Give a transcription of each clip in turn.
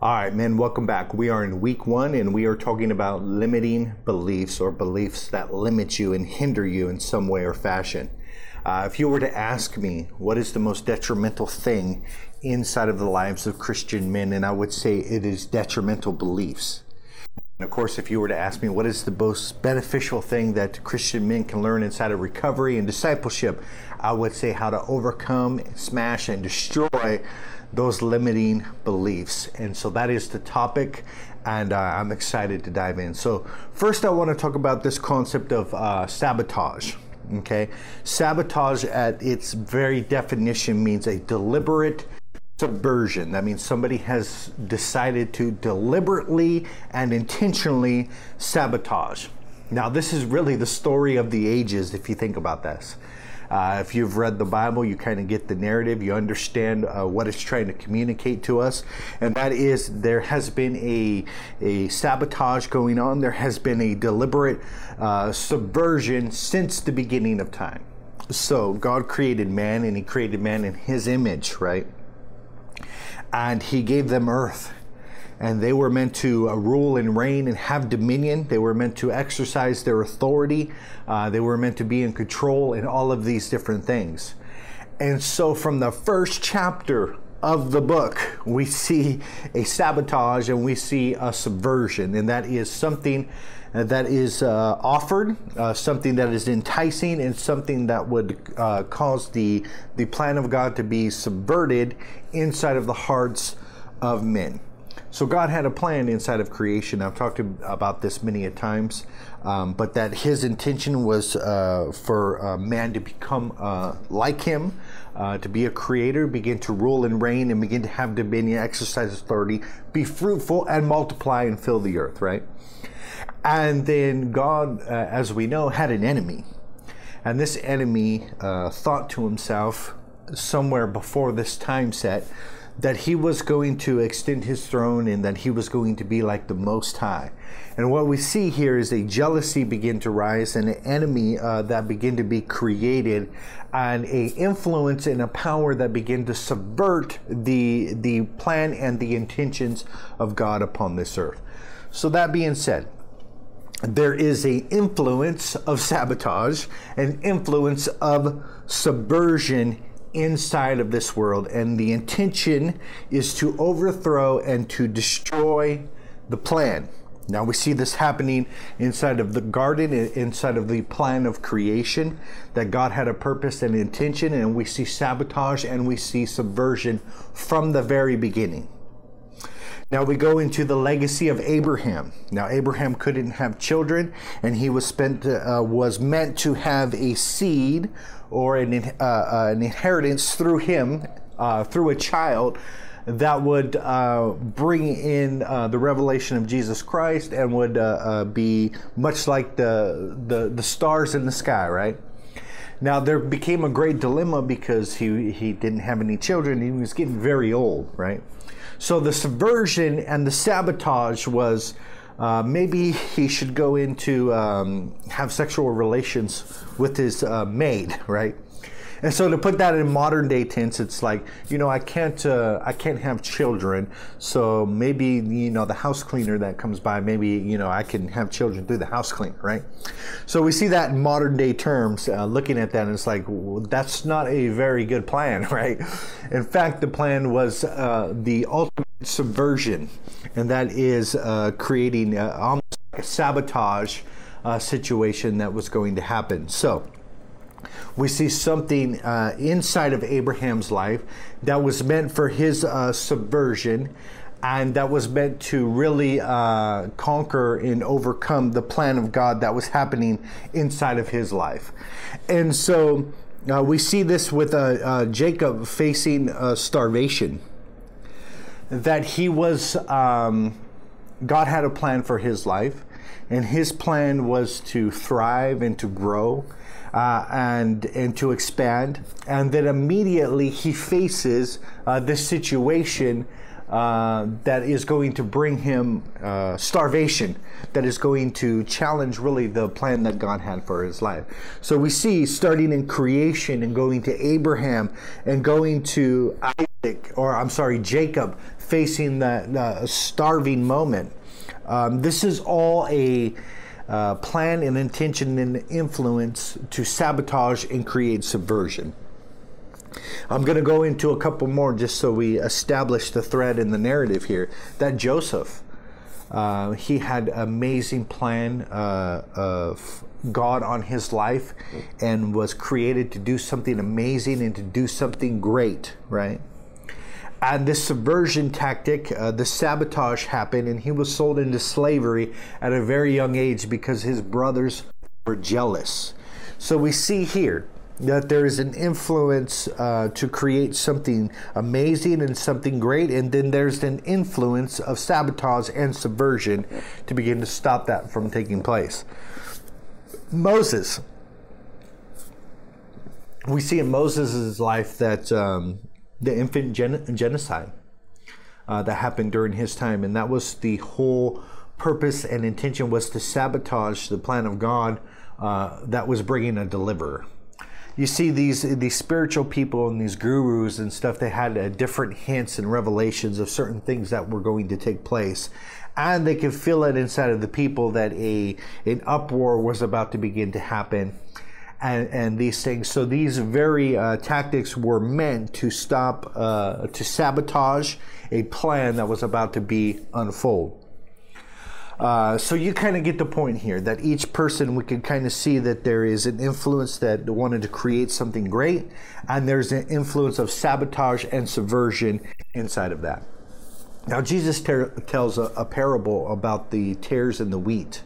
All right, men, welcome back. We are in week one and we are talking about limiting beliefs or beliefs that limit you and hinder you in some way or fashion. Uh, if you were to ask me what is the most detrimental thing inside of the lives of Christian men, and I would say it is detrimental beliefs. And of course, if you were to ask me what is the most beneficial thing that Christian men can learn inside of recovery and discipleship, I would say how to overcome, smash, and destroy those limiting beliefs. And so that is the topic, and uh, I'm excited to dive in. So, first, I want to talk about this concept of uh, sabotage. Okay, sabotage at its very definition means a deliberate subversion. That means somebody has decided to deliberately and intentionally sabotage. Now, this is really the story of the ages if you think about this. Uh, if you've read the Bible, you kind of get the narrative, you understand uh, what it's trying to communicate to us. And that is there has been a, a sabotage going on, there has been a deliberate uh, subversion since the beginning of time. So, God created man and He created man in His image, right? And He gave them earth and they were meant to uh, rule and reign and have dominion. They were meant to exercise their authority. Uh, they were meant to be in control and all of these different things. And so, from the first chapter of the book, we see a sabotage and we see a subversion, and that is something that is uh, offered, uh, something that is enticing, and something that would uh, cause the the plan of God to be subverted inside of the hearts of men. So God had a plan inside of creation. I've talked about this many a times, um, but that His intention was uh, for uh, man to become uh, like Him, uh, to be a creator, begin to rule and reign, and begin to have dominion, exercise authority, be fruitful and multiply and fill the earth. Right, and then God, uh, as we know, had an enemy, and this enemy uh, thought to himself somewhere before this time set that he was going to extend his throne and that he was going to be like the Most High. And what we see here is a jealousy begin to rise and an enemy uh, that begin to be created and a influence and a power that begin to subvert the, the plan and the intentions of God upon this earth. So that being said, there is a influence of sabotage, an influence of subversion inside of this world, and the intention is to overthrow and to destroy the plan. Now we see this happening inside of the garden, inside of the plan of creation, that God had a purpose and intention, and we see sabotage and we see subversion from the very beginning. Now we go into the legacy of Abraham. Now Abraham couldn't have children, and he was spent uh, was meant to have a seed or an, uh, uh, an inheritance through him, uh, through a child that would uh, bring in uh, the revelation of Jesus Christ and would uh, be much like the, the the stars in the sky, right? Now there became a great dilemma because he he didn't have any children. He was getting very old, right? So the subversion and the sabotage was uh, maybe he should go into um, have sexual relations with his uh, maid, right? And so to put that in modern day tense, it's like you know I can't uh, I can't have children, so maybe you know the house cleaner that comes by, maybe you know I can have children through the house cleaner, right? So we see that in modern day terms, uh, looking at that, and it's like well, that's not a very good plan, right? In fact, the plan was uh, the ultimate subversion, and that is uh, creating uh, almost like a sabotage uh, situation that was going to happen. So we see something uh, inside of Abraham's life that was meant for his uh, subversion and that was meant to really uh, conquer and overcome the plan of God that was happening inside of his life. And so uh, we see this with uh, uh, Jacob facing starvation, that he was, um, God had a plan for his life, and his plan was to thrive and to grow uh, and and to expand, and then immediately he faces uh, this situation uh, that is going to bring him uh, starvation, that is going to challenge really the plan that God had for his life. So we see starting in creation and going to Abraham and going to Isaac, or I'm sorry, Jacob, facing uh, starving moment. Um, this is all a uh, plan and intention and influence to sabotage and create subversion. I'm going to go into a couple more just so we establish the thread in the narrative here. That Joseph, uh, he had amazing plan uh, of God on his life and was created to do something amazing and to do something great, right? And this subversion tactic, uh, the sabotage happened, and he was sold into slavery at a very young age because his brothers were jealous. So we see here that there is an influence uh, to create something amazing and something great, and then there's an influence of sabotage and subversion to begin to stop that from taking place. Moses. We see in Moses' life that um, the infant gen- genocide uh, that happened during his time, and that was the whole purpose and intention was to sabotage the plan of God uh, that was bringing a deliverer. You see these these spiritual people and these gurus and stuff. They had uh, different hints and revelations of certain things that were going to take place, and they could feel it inside of the people that a an uproar was about to begin to happen and, and these things. So these very uh, tactics were meant to stop uh, to sabotage a plan that was about to be unfold. Uh, so you kind of get the point here that each person we can kind of see that there is an influence that wanted to create something great and there's an influence of sabotage and subversion inside of that. Now, Jesus ter- tells a, a, parable about the tares and the wheat.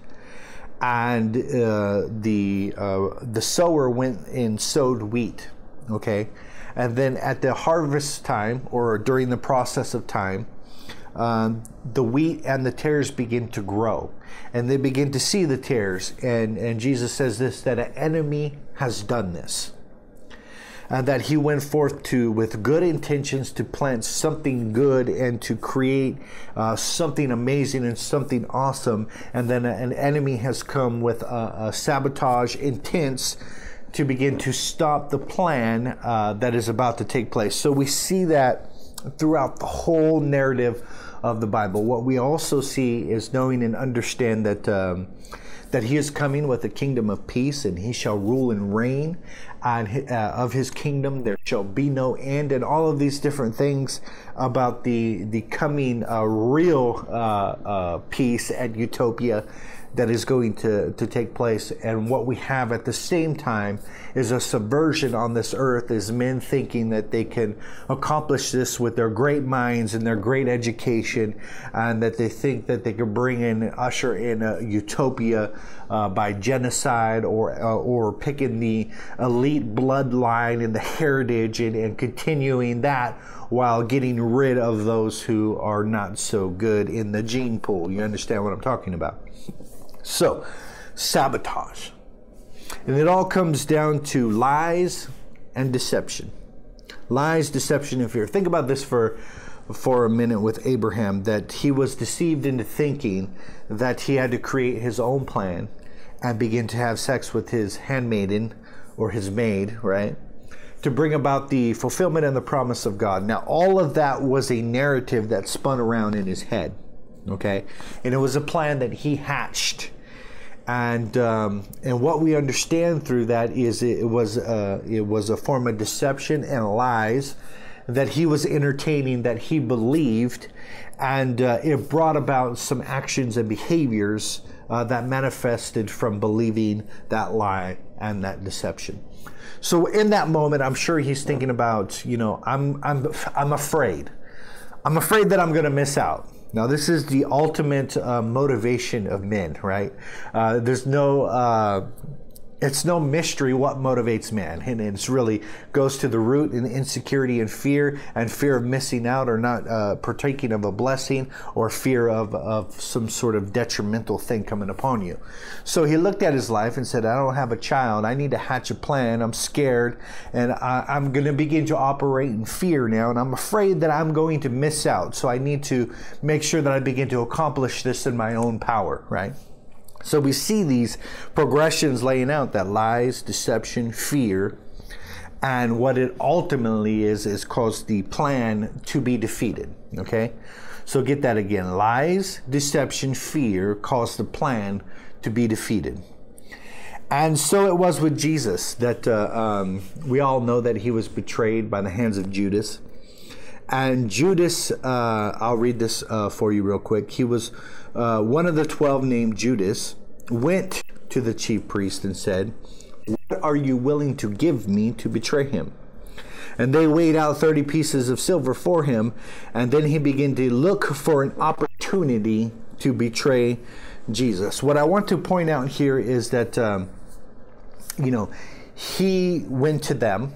And uh, the, uh, the sower went and sowed wheat, okay? And then at the harvest time, or during the process of time, um, the wheat and the tares begin to grow. And they begin to see the tares. And, and Jesus says this that an enemy has done this uh, that he went forth to with good intentions to plant something good and to create uh, something amazing and something awesome. And then an enemy has come with a, a sabotage intents to begin to stop the plan uh, that is about to take place. So we see that throughout the whole narrative of the Bible. What we also see is knowing and understand that. Um, that he is coming with a kingdom of peace and he shall rule and reign and uh, of his kingdom there shall be no end and all of these different things about the the coming uh, real uh, uh peace and utopia that is going to, to take place. And what we have at the same time is a subversion on this earth, is men thinking that they can accomplish this with their great minds and their great education, and that they think that they can bring in, usher in a utopia uh, by genocide or, uh, or picking the elite bloodline and the heritage and, and continuing that while getting rid of those who are not so good in the gene pool. You understand what I'm talking about? So, sabotage. And it all comes down to lies and deception. Lies, deception, and fear. Think about this for for a minute with Abraham that he was deceived into thinking that he had to create his own plan and begin to have sex with his handmaiden or his maid, right? To bring about the fulfillment and the promise of God. Now, all of that was a narrative that spun around in his head, okay? And it was a plan that he hatched and um, and what we understand through that is it was uh, it was a form of deception and lies that he was entertaining that he believed, and uh, it brought about some actions and behaviors uh, that manifested from believing that lie and that deception. So in that moment, I'm sure he's thinking about you know I'm I'm I'm afraid. I'm afraid that I'm going to miss out. Now, this is the ultimate uh, motivation of men, right? Uh, there's no uh, it's no mystery what motivates man and it's really goes to the root in insecurity and fear and fear of missing out or not uh, partaking of a blessing or fear of, of some sort of detrimental thing coming upon you. So he looked at his life and said i don't have a child. I need to hatch a plan. I'm scared and I, i'm going to begin to operate in fear now and i'm afraid that i'm going to miss out. So i need to make sure that i begin to accomplish this in my own power right so we see these progressions laying out that lies, deception, fear, And what it ultimately is, is caused the plan to be defeated. Okay? So get that again. Lies, deception, fear cause the plan to be defeated. And so it was with Jesus that uh, um, we all know that he was betrayed by the hands of Judas. And Judas, uh, I'll read this uh, for you real quick. He was uh, one of the 12 named Judas, went to the chief priest and said, What are you willing to give me to betray him? And they weighed out 30 pieces of silver for him. And then he began to look for an opportunity to betray Jesus. What I want to point out here is that, um, you know, he went to them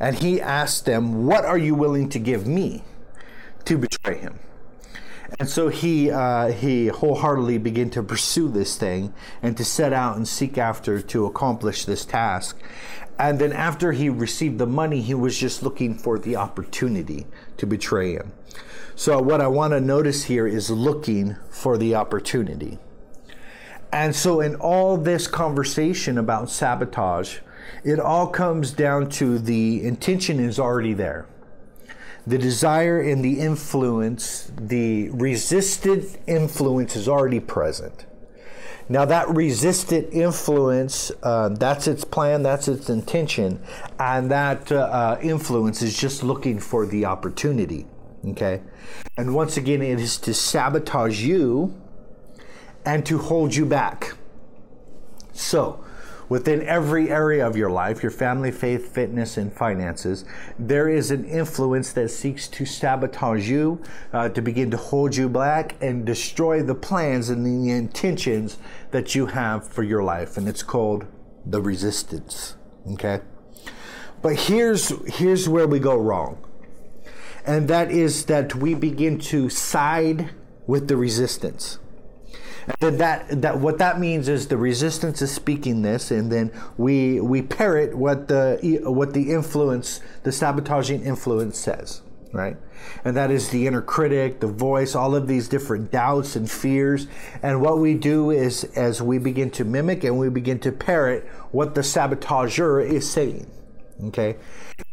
and he asked them, What are you willing to give me to betray him? And so he uh, he wholeheartedly began to pursue this thing and to set out and seek after to accomplish this task. And then after he received the money, he was just looking for the opportunity to betray him. So what I want to notice here is looking for the opportunity. And so in all this conversation about sabotage, it all comes down to the intention is already there the desire and the influence, the resisted influence is already present. Now, that resisted influence, uh, that's its plan, that's its intention, and that uh, uh, influence is just looking for the opportunity. Okay? And once again, it is to sabotage you and to hold you back. So, Within every area of your life, your family, faith, fitness, and finances, there is an influence that seeks to sabotage you, uh, to begin to hold you back, and destroy the plans and the intentions that you have for your life. And it's called the resistance. Okay? But here's, here's where we go wrong. And that is that we begin to side with the resistance. And that that what that means is the resistance is speaking this, and then we we parrot what the what the influence, the sabotaging influence says, right? And that is the inner critic, the voice, all of these different doubts and fears. And what we do is as we begin to mimic and we begin to parrot what the sabotager is saying. Okay?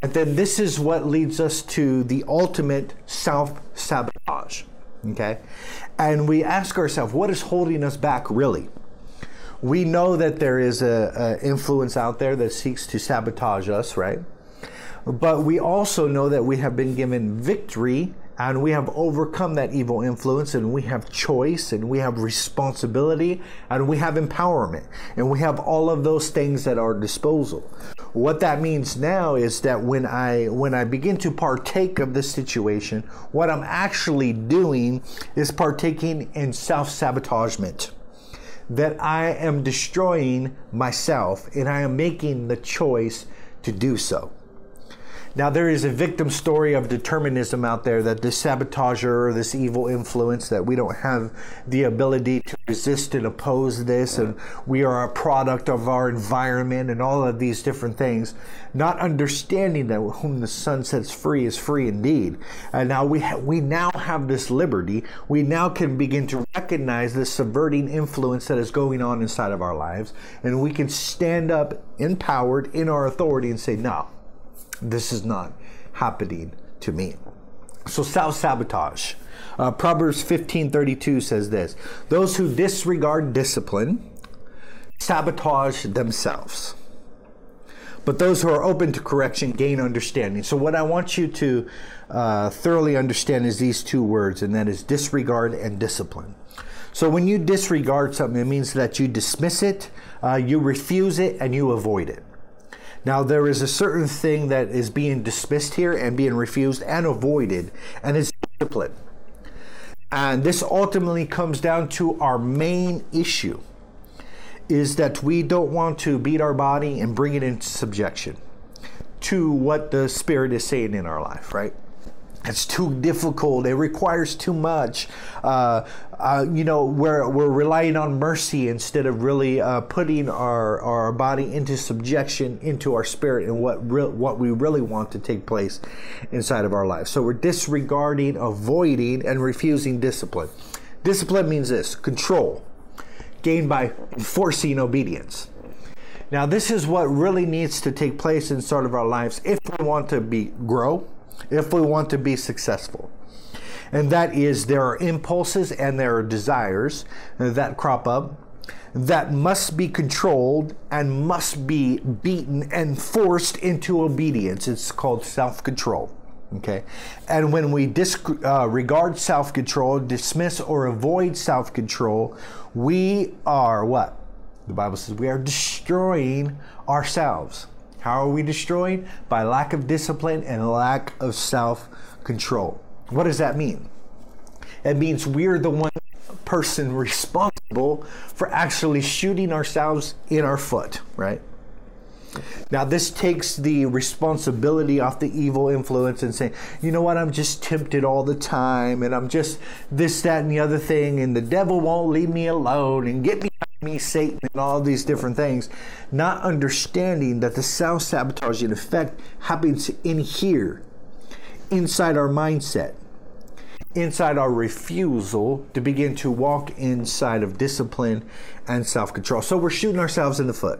And then this is what leads us to the ultimate self sabotage. Okay? And we ask ourselves, what is holding us back really? We know that there is a, a influence out there that seeks to sabotage us, right? But we also know that we have been given victory and we have overcome that evil influence and we have choice and we have responsibility and we have empowerment and we have all of those things at our disposal. What that means now is that when i when i begin to partake of this situation what i'm actually doing is partaking in self-sabotagement. That i am destroying myself and i am making the choice to do so now, there is a victim story of determinism out there that this sabotager or this evil influence, that we don't have the ability to resist and oppose this, and we are a product of our environment and all of these different things, not understanding that whom the Son sets free is free indeed. And now we, ha- we now have this liberty. We now can begin to recognize this subverting influence that is going on inside of our lives, and we can stand up empowered in our authority and say, no this is not happening to me. So self sabotage. Uh, Proverbs 15:32 says this: Those who disregard discipline sabotage themselves. But those who are open to correction gain understanding. So, what I want you to uh, thoroughly understand is these two words, and that is disregard and discipline. So, when you disregard something, it means that you dismiss it, uh, you refuse it, and you avoid it. Now, there is a certain thing that is being dismissed here and being refused and avoided, and it's discipline. And this ultimately comes down to our main issue is that we don't want to beat our body and bring it into subjection to what the Spirit is saying in our life, right? It's too difficult. It requires too much. Uh, uh, you know, we're, we're relying on mercy instead of really uh, putting our, our body into subjection into our spirit and what re- what we really want to take place inside of our life. So we're disregarding, avoiding, and refusing discipline. Discipline means this control gained by enforcing obedience. Now, this is what really needs to take place inside of our lives if we want to be grow, if we want to be successful. And that is there are impulses and there are desires that crop up that must be controlled and must be beaten and forced into obedience. It's called self control. Okay. And when we disregard uh, self control, dismiss or avoid self control, we are what? The Bible says we are destroying ourselves. How are we destroyed? By lack of discipline and lack of self control. What does that mean? It means we're the one person responsible for actually shooting ourselves in our foot, right? Now, this takes the responsibility off the evil influence and saying, you know what, I'm just tempted all the time and I'm just this, that, and the other thing, and the devil won't leave me alone and get me me, Satan, and all these different things, not understanding that the self sabotaging effect happens in here, inside our mindset, inside our refusal to begin to walk inside of discipline and self control. So we're shooting ourselves in the foot.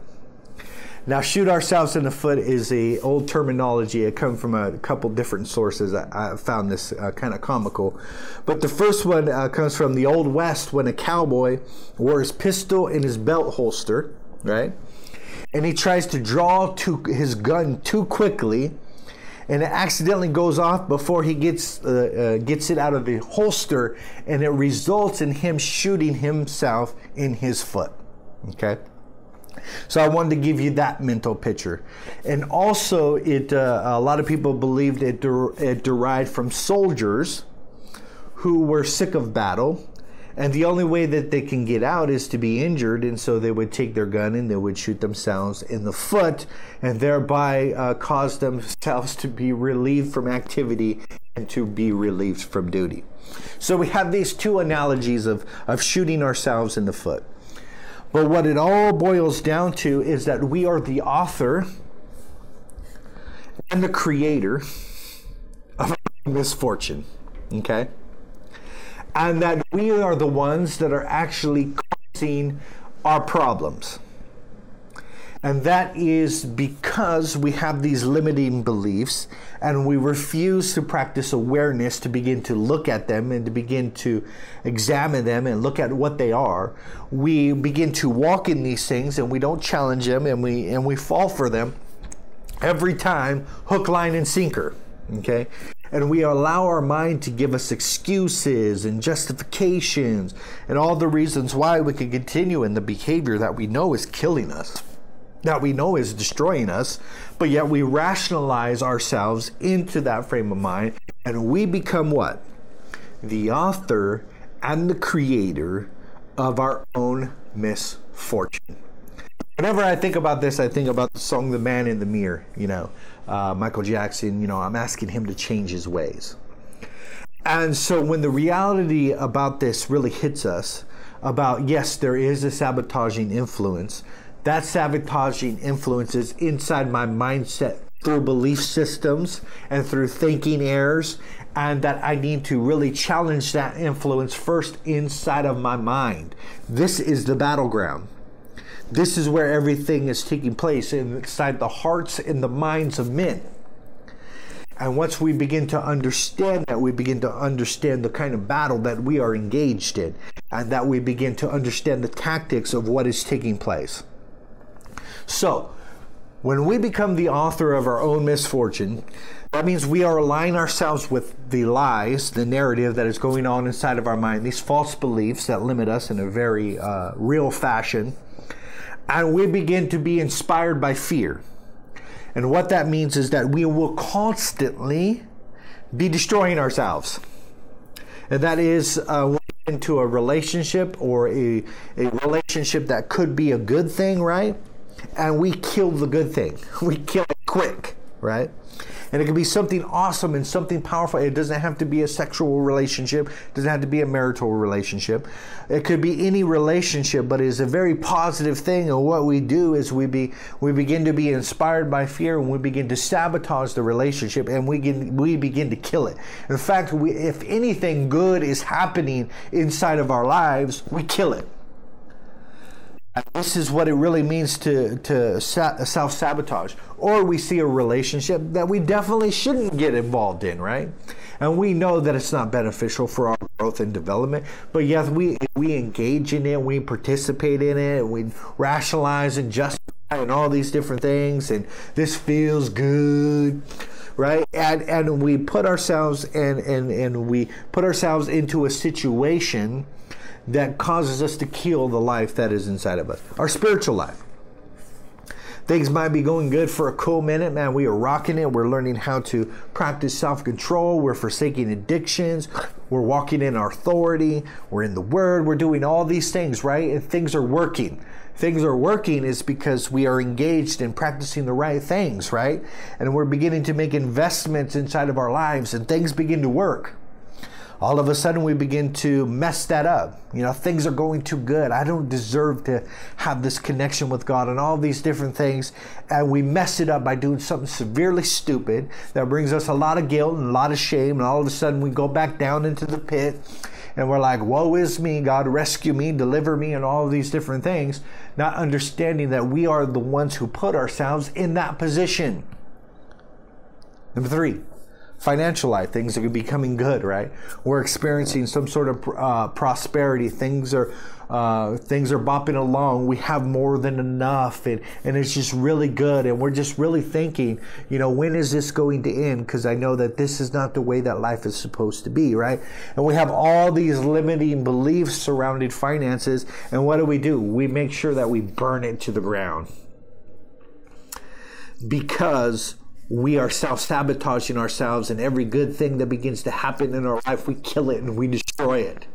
Now, shoot ourselves in the foot is a old terminology. It comes from a couple different sources. I, I found this uh, kind of comical, but the first one uh, comes from the old west when a cowboy wore his pistol in his belt holster, right? And he tries to draw his gun too quickly, and it accidentally goes off before he gets uh, uh gets it out of the holster, and it results in him shooting himself in his foot. Okay. So I wanted to give you that mental picture. And also, it uh, a lot of people believed it, der- it derived from soldiers who were sick of battle. And the only way that they can get out is to be injured. And so they would take their gun and they would shoot themselves in the foot and thereby uh, cause themselves to be relieved from activity and to be relieved from duty. So we have these two analogies of, of shooting ourselves in the foot. But what it all boils down to is that we are the author and the creator of our misfortune. Okay? And that we are the ones that are actually causing our problems. And that is because we have these limiting beliefs and we refuse to practice awareness to begin to look at them and to begin to examine them and look at what they are. We begin to walk in these things and we don't challenge them and we and we fall for them every time, hook, line, and sinker. Okay? And we allow our mind to give us excuses and justifications and all the reasons why we can continue in the behavior that we know is killing us that we know is destroying us, but yet we rationalize ourselves into that frame of mind and we become what? The author and the creator of our own misfortune. Whenever I think about this, I think about the song The Man in the Mirror, you know, uh, Michael Jackson, you know, I'm asking him to change his ways. And so when the reality about this really hits us, about yes, there is a sabotaging influence, that sabotaging influences inside my mindset through belief systems and through thinking errors, and that I need to really challenge that influence first inside of my mind. This is the battleground. This is where everything is taking place inside the hearts and the minds of men. And once we begin to understand that, we begin to understand the kind of battle that we are engaged in, and that we begin to understand the tactics of what is taking place. So, when we become the author of our own misfortune, that means we are aligning ourselves with the lies, the narrative that is going on inside of our mind, these false beliefs that limit us in a very uh, real fashion. And we begin to be inspired by fear. And what that means is that we will constantly be destroying ourselves. And that is uh, into a relationship or a, a relationship that could be a good thing, right? And we kill the good thing. We kill it quick, right? And it can be something awesome and something powerful. It doesn't have to be a sexual relationship, it doesn't have to be a marital relationship. It could be any relationship, but it is a very positive thing. And what we do is we be we begin to be inspired by fear and we begin to sabotage the relationship and we begin we begin to kill it. In fact, we, if anything good is happening inside of our lives, we kill it this is what it really means to, to self sabotage. Or we see a relationship that we definitely shouldn't get involved in, right? And we know that it's not beneficial for our growth and development, but yes, we, we engage in it, we participate in it, and we rationalize and justify and all these different things, and this feels good right and and we put ourselves and and and we put ourselves into a situation that causes us to kill the life that is inside of us, our spiritual life. Things might be going good for a cool minute, man. We are rocking it. We're learning how to practice self control. We're forsaking addictions. We're walking in our authority. We're in the Word. We're doing all these things, right? And things are working. Things are working is because we are engaged in practicing the right things, right? And we're beginning to make investments inside of our lives and things begin to work all of a sudden we begin to mess that up. You know, things are going too good. I don't deserve to have this connection with God and all these different things. And we mess it up by doing something severely stupid that brings us a lot of guilt and a lot of shame. And all of a sudden we go back down into the pit and we're like, woe is me, God, rescue me, deliver me, and all these different things, not understanding that we are the ones who put ourselves in that position. Number three, financial life things are becoming good right? We're experiencing some sort of uh, prosperity. Things are uh, things are bopping along. We have more than enough and, and it's just really good. And we're just really thinking you know when is this going to end? Because i know that this is not the way that life is supposed to be right? And we have all these limiting beliefs surrounding finances. And what do we do? We make sure that we burn it to the ground. Because we are self sabotaging ourselves, and every good thing that begins to happen in our life, we kill it and we destroy it.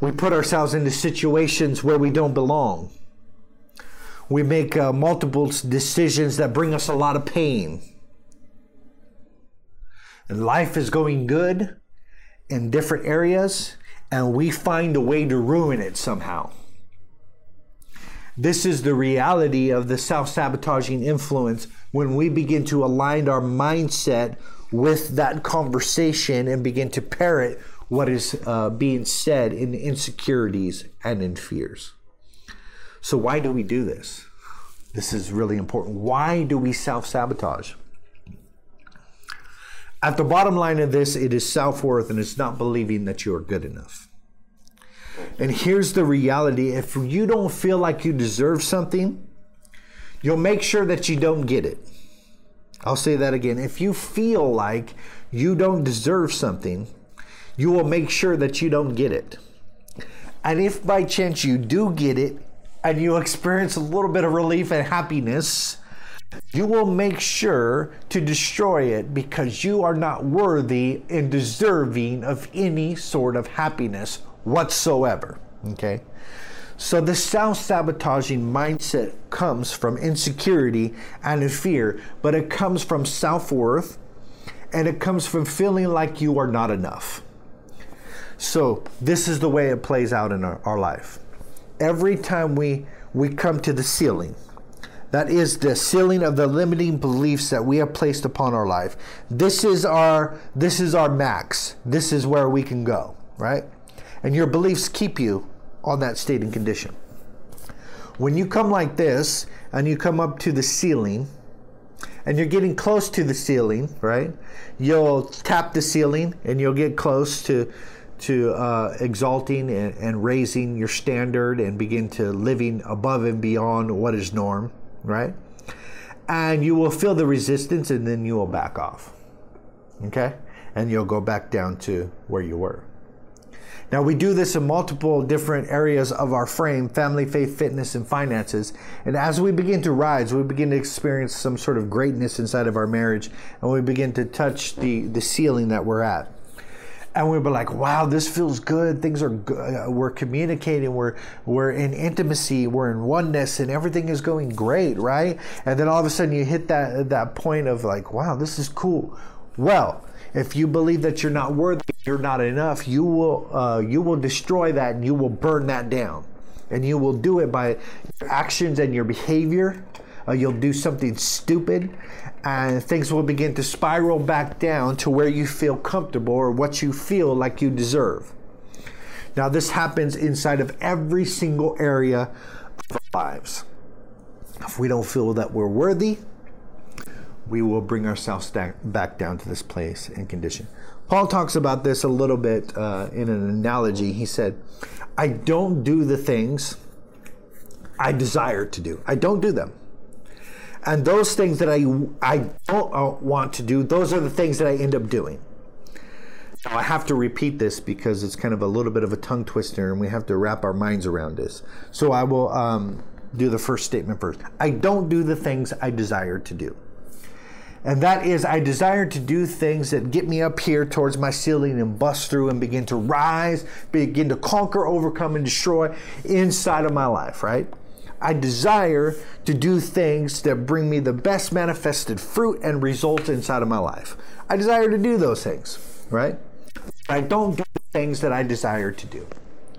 We put ourselves into situations where we don't belong. We make uh, multiple decisions that bring us a lot of pain. And life is going good in different areas, and we find a way to ruin it somehow. This is the reality of the self sabotaging influence when we begin to align our mindset with that conversation and begin to parrot what is uh, being said in insecurities and in fears. So, why do we do this? This is really important. Why do we self sabotage? At the bottom line of this, it is self worth and it's not believing that you are good enough. And here's the reality if you don't feel like you deserve something, you'll make sure that you don't get it. I'll say that again. If you feel like you don't deserve something, you will make sure that you don't get it. And if by chance you do get it and you experience a little bit of relief and happiness, you will make sure to destroy it because you are not worthy and deserving of any sort of happiness whatsoever. Okay? So the self sabotaging mindset comes from insecurity and fear, but it comes from self worth and it comes from feeling like you are not enough. So this is the way it plays out in our, our life. Every time we, we come to the ceiling, that is the ceiling of the limiting beliefs that we have placed upon our life. This is our this is our max. This is where we can go, right? And your beliefs keep you on that state and condition. When you come like this and you come up to the ceiling, and you're getting close to the ceiling, right? You'll tap the ceiling and you'll get close to to uh, exalting and, and, raising your standard and begin to living above and beyond what is norm, right? And you will feel the resistance and then you will back off, okay? And you'll go back down to where you were. Now, we do this in multiple different areas of our frame family, faith, fitness, and finances. And as we begin to rise, we begin to experience some sort of greatness inside of our marriage, and we begin to touch the, the ceiling that we're at. And we were like, wow, this feels good. Things are good. Uh, we're communicating. We're, we're in intimacy. We're in oneness, and everything is going great, right? And then all of a sudden you hit that, that point of like, wow, this is cool. Well, if you believe that you're not worthy, you're not enough, you will uh, you will destroy that and you will burn that down, and you will do it by your actions and your behavior. Uh, you'll do something stupid, and things will begin to spiral back down to where you feel comfortable or what you feel like you deserve. Now, this happens inside of every single area of our lives. If we don't feel that we're worthy, we will bring ourselves back down to this place and condition. Paul talks about this a little bit uh, in an analogy. He said, I don't do the things I desire to do, I don't do them. And those things that I, I don't uh, want to do, those are the things that I end up doing. Now, I have to repeat this because it's kind of a little bit of a tongue twister and we have to wrap our minds around this. So I will um, do the first statement first. I don't do the things I desire to do. And that is, I desire to do things that get me up here towards my ceiling and bust through and begin to rise, begin to conquer, overcome, and destroy inside of my life, right? I desire to do things that bring me the best manifested fruit and results inside of my life. I desire to do those things, right? I don't do things that I desire to do,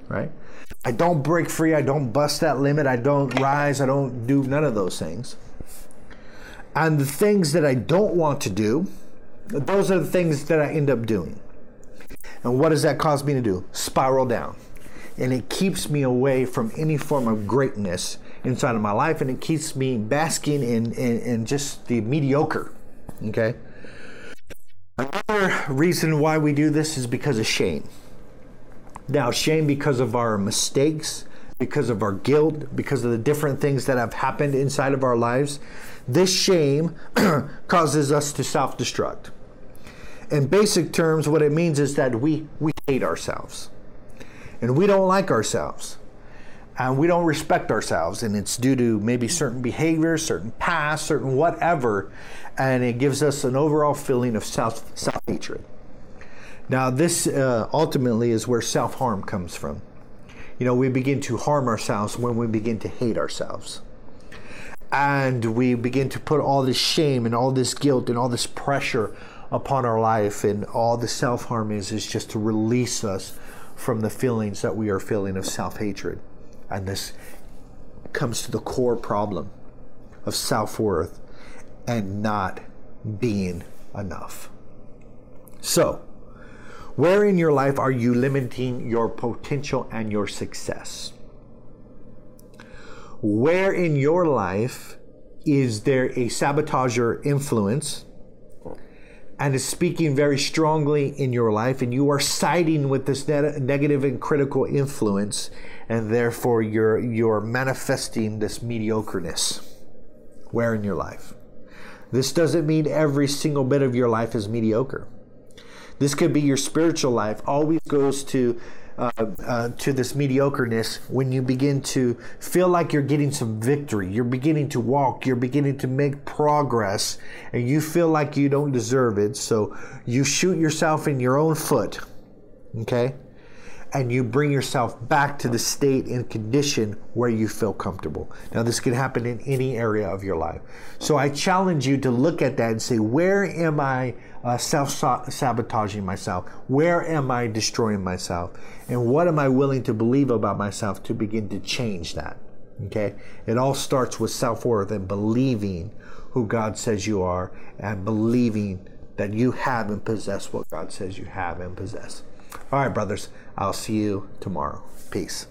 right? I don't break free. I don't bust that limit. I don't rise. I don't do none of those things. And the things that I don't want to do, those are the things that I end up doing. And what does that cause me to do? Spiral down. And it keeps me away from any form of greatness inside of my life and it keeps me basking in, in, in just the mediocre. Okay? Another reason why we do this is because of shame. Now, shame because of our mistakes, because of our guilt, because of the different things that have happened inside of our lives. This shame causes us to self destruct. In basic terms, what it means is that we, we hate ourselves. And we don't like ourselves. And we don't respect ourselves. And it's due to maybe certain behaviors certain past certain whatever. And it gives us an overall feeling of self self hatred now this uh, ultimately is where self harm comes from. You know we begin to harm ourselves when we begin to hate ourselves and we begin to put all this shame and all this guilt and all this pressure upon our life and all the self-harm is is just to release us from the feelings that we are feeling of self-hatred. And this comes to the core problem of self-worth and not being enough. So where in your life are you limiting your potential and your success where in your life is there a sabotager influence and is speaking very strongly in your life and you are siding with this ne- negative and critical influence and therefore you're you're manifesting this mediocreness? Where in your life? This doesn't mean every single bit of your life is mediocre. This could be your spiritual life. Always goes to uh, uh, to this mediocreness when you begin to feel like you're getting some victory. You're beginning to walk, you're beginning to make progress, and you feel like you don't deserve it. So you shoot yourself in your own foot, okay? And you bring yourself back to the state and condition where you feel comfortable. Now, this can happen in any area of your life. So I challenge you to look at that and say, where am I? Uh, self sabotaging myself? Where am I destroying myself? And what am I willing to believe about myself to begin to change that? Okay? It all starts with self worth and believing who God says you are and believing that you have and possess what God says you have and possess. All right, brothers, I'll see you tomorrow. Peace.